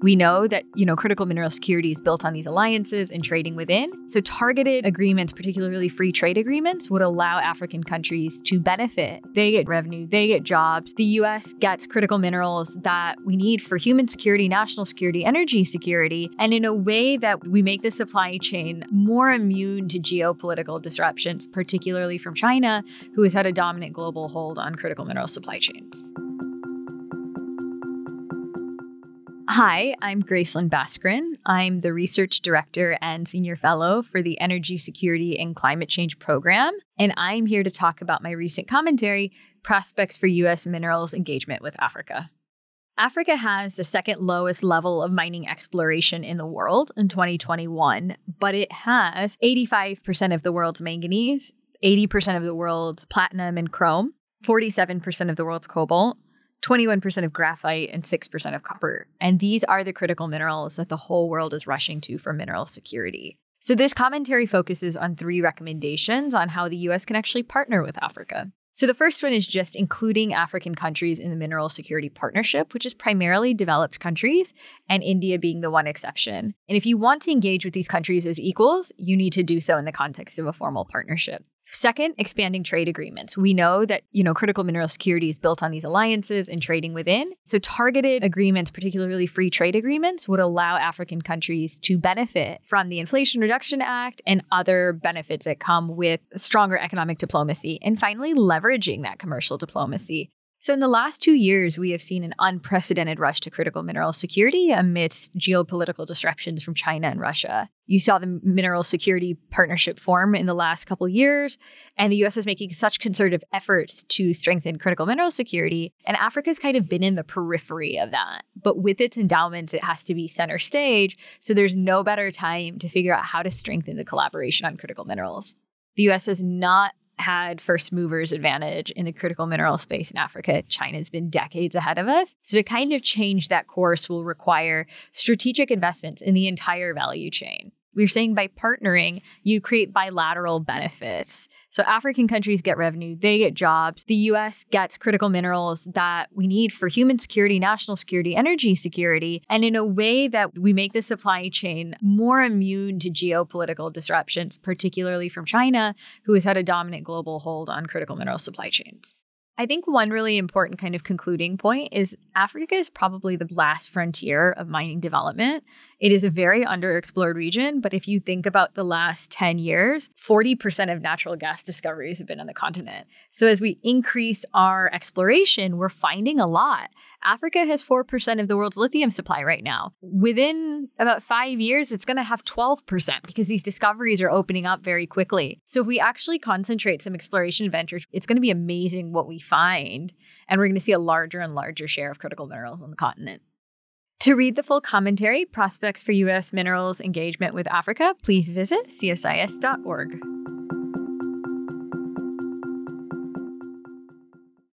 We know that, you know, critical mineral security is built on these alliances and trading within. So targeted agreements, particularly free trade agreements, would allow African countries to benefit. They get revenue, they get jobs. The US gets critical minerals that we need for human security, national security, energy security, and in a way that we make the supply chain more immune to geopolitical disruptions, particularly from China, who has had a dominant global hold on critical mineral supply chains. Hi, I'm Gracelin Baskaran. I'm the Research Director and Senior Fellow for the Energy Security and Climate Change Program, and I'm here to talk about my recent commentary Prospects for U.S. Minerals Engagement with Africa. Africa has the second lowest level of mining exploration in the world in 2021, but it has 85% of the world's manganese, 80% of the world's platinum and chrome, 47% of the world's cobalt, 21% of graphite, and 6% of copper. And these are the critical minerals that the whole world is rushing to for mineral security. So, this commentary focuses on three recommendations on how the US can actually partner with Africa. So, the first one is just including African countries in the Mineral Security Partnership, which is primarily developed countries, and India being the one exception. And if you want to engage with these countries as equals, you need to do so in the context of a formal partnership. Second, expanding trade agreements. We know that, you know, critical mineral security is built on these alliances and trading within. So targeted agreements, particularly free trade agreements, would allow African countries to benefit from the Inflation Reduction Act and other benefits that come with stronger economic diplomacy. And finally, leveraging that commercial diplomacy. So, in the last two years, we have seen an unprecedented rush to critical mineral security amidst geopolitical disruptions from China and Russia. You saw the mineral security partnership form in the last couple years, and the US is making such concerted efforts to strengthen critical mineral security. And Africa's kind of been in the periphery of that. But with its endowments, it has to be center stage. So, there's no better time to figure out how to strengthen the collaboration on critical minerals. The US has not had first movers advantage in the critical mineral space in Africa. China's been decades ahead of us. So to kind of change that course will require strategic investments in the entire value chain. We're saying by partnering, you create bilateral benefits. So African countries get revenue, they get jobs. The US gets critical minerals that we need for human security, national security, energy security, and in a way that we make the supply chain more immune to geopolitical disruptions, particularly from China, who has had a dominant global hold on critical mineral supply chains. I think one really important kind of concluding point is Africa is probably the last frontier of mining development. It is a very underexplored region, but if you think about the last 10 years, 40% of natural gas discoveries have been on the continent. So as we increase our exploration, we're finding a lot. Africa has 4% of the world's lithium supply right now. Within about five years, it's going to have 12% because these discoveries are opening up very quickly. So if we actually concentrate some exploration ventures, it's going to be amazing what we find. And we're going to see a larger and larger share of critical minerals on the continent. To read the full commentary, Prospects for U.S. Minerals Engagement with Africa, please visit csis.org.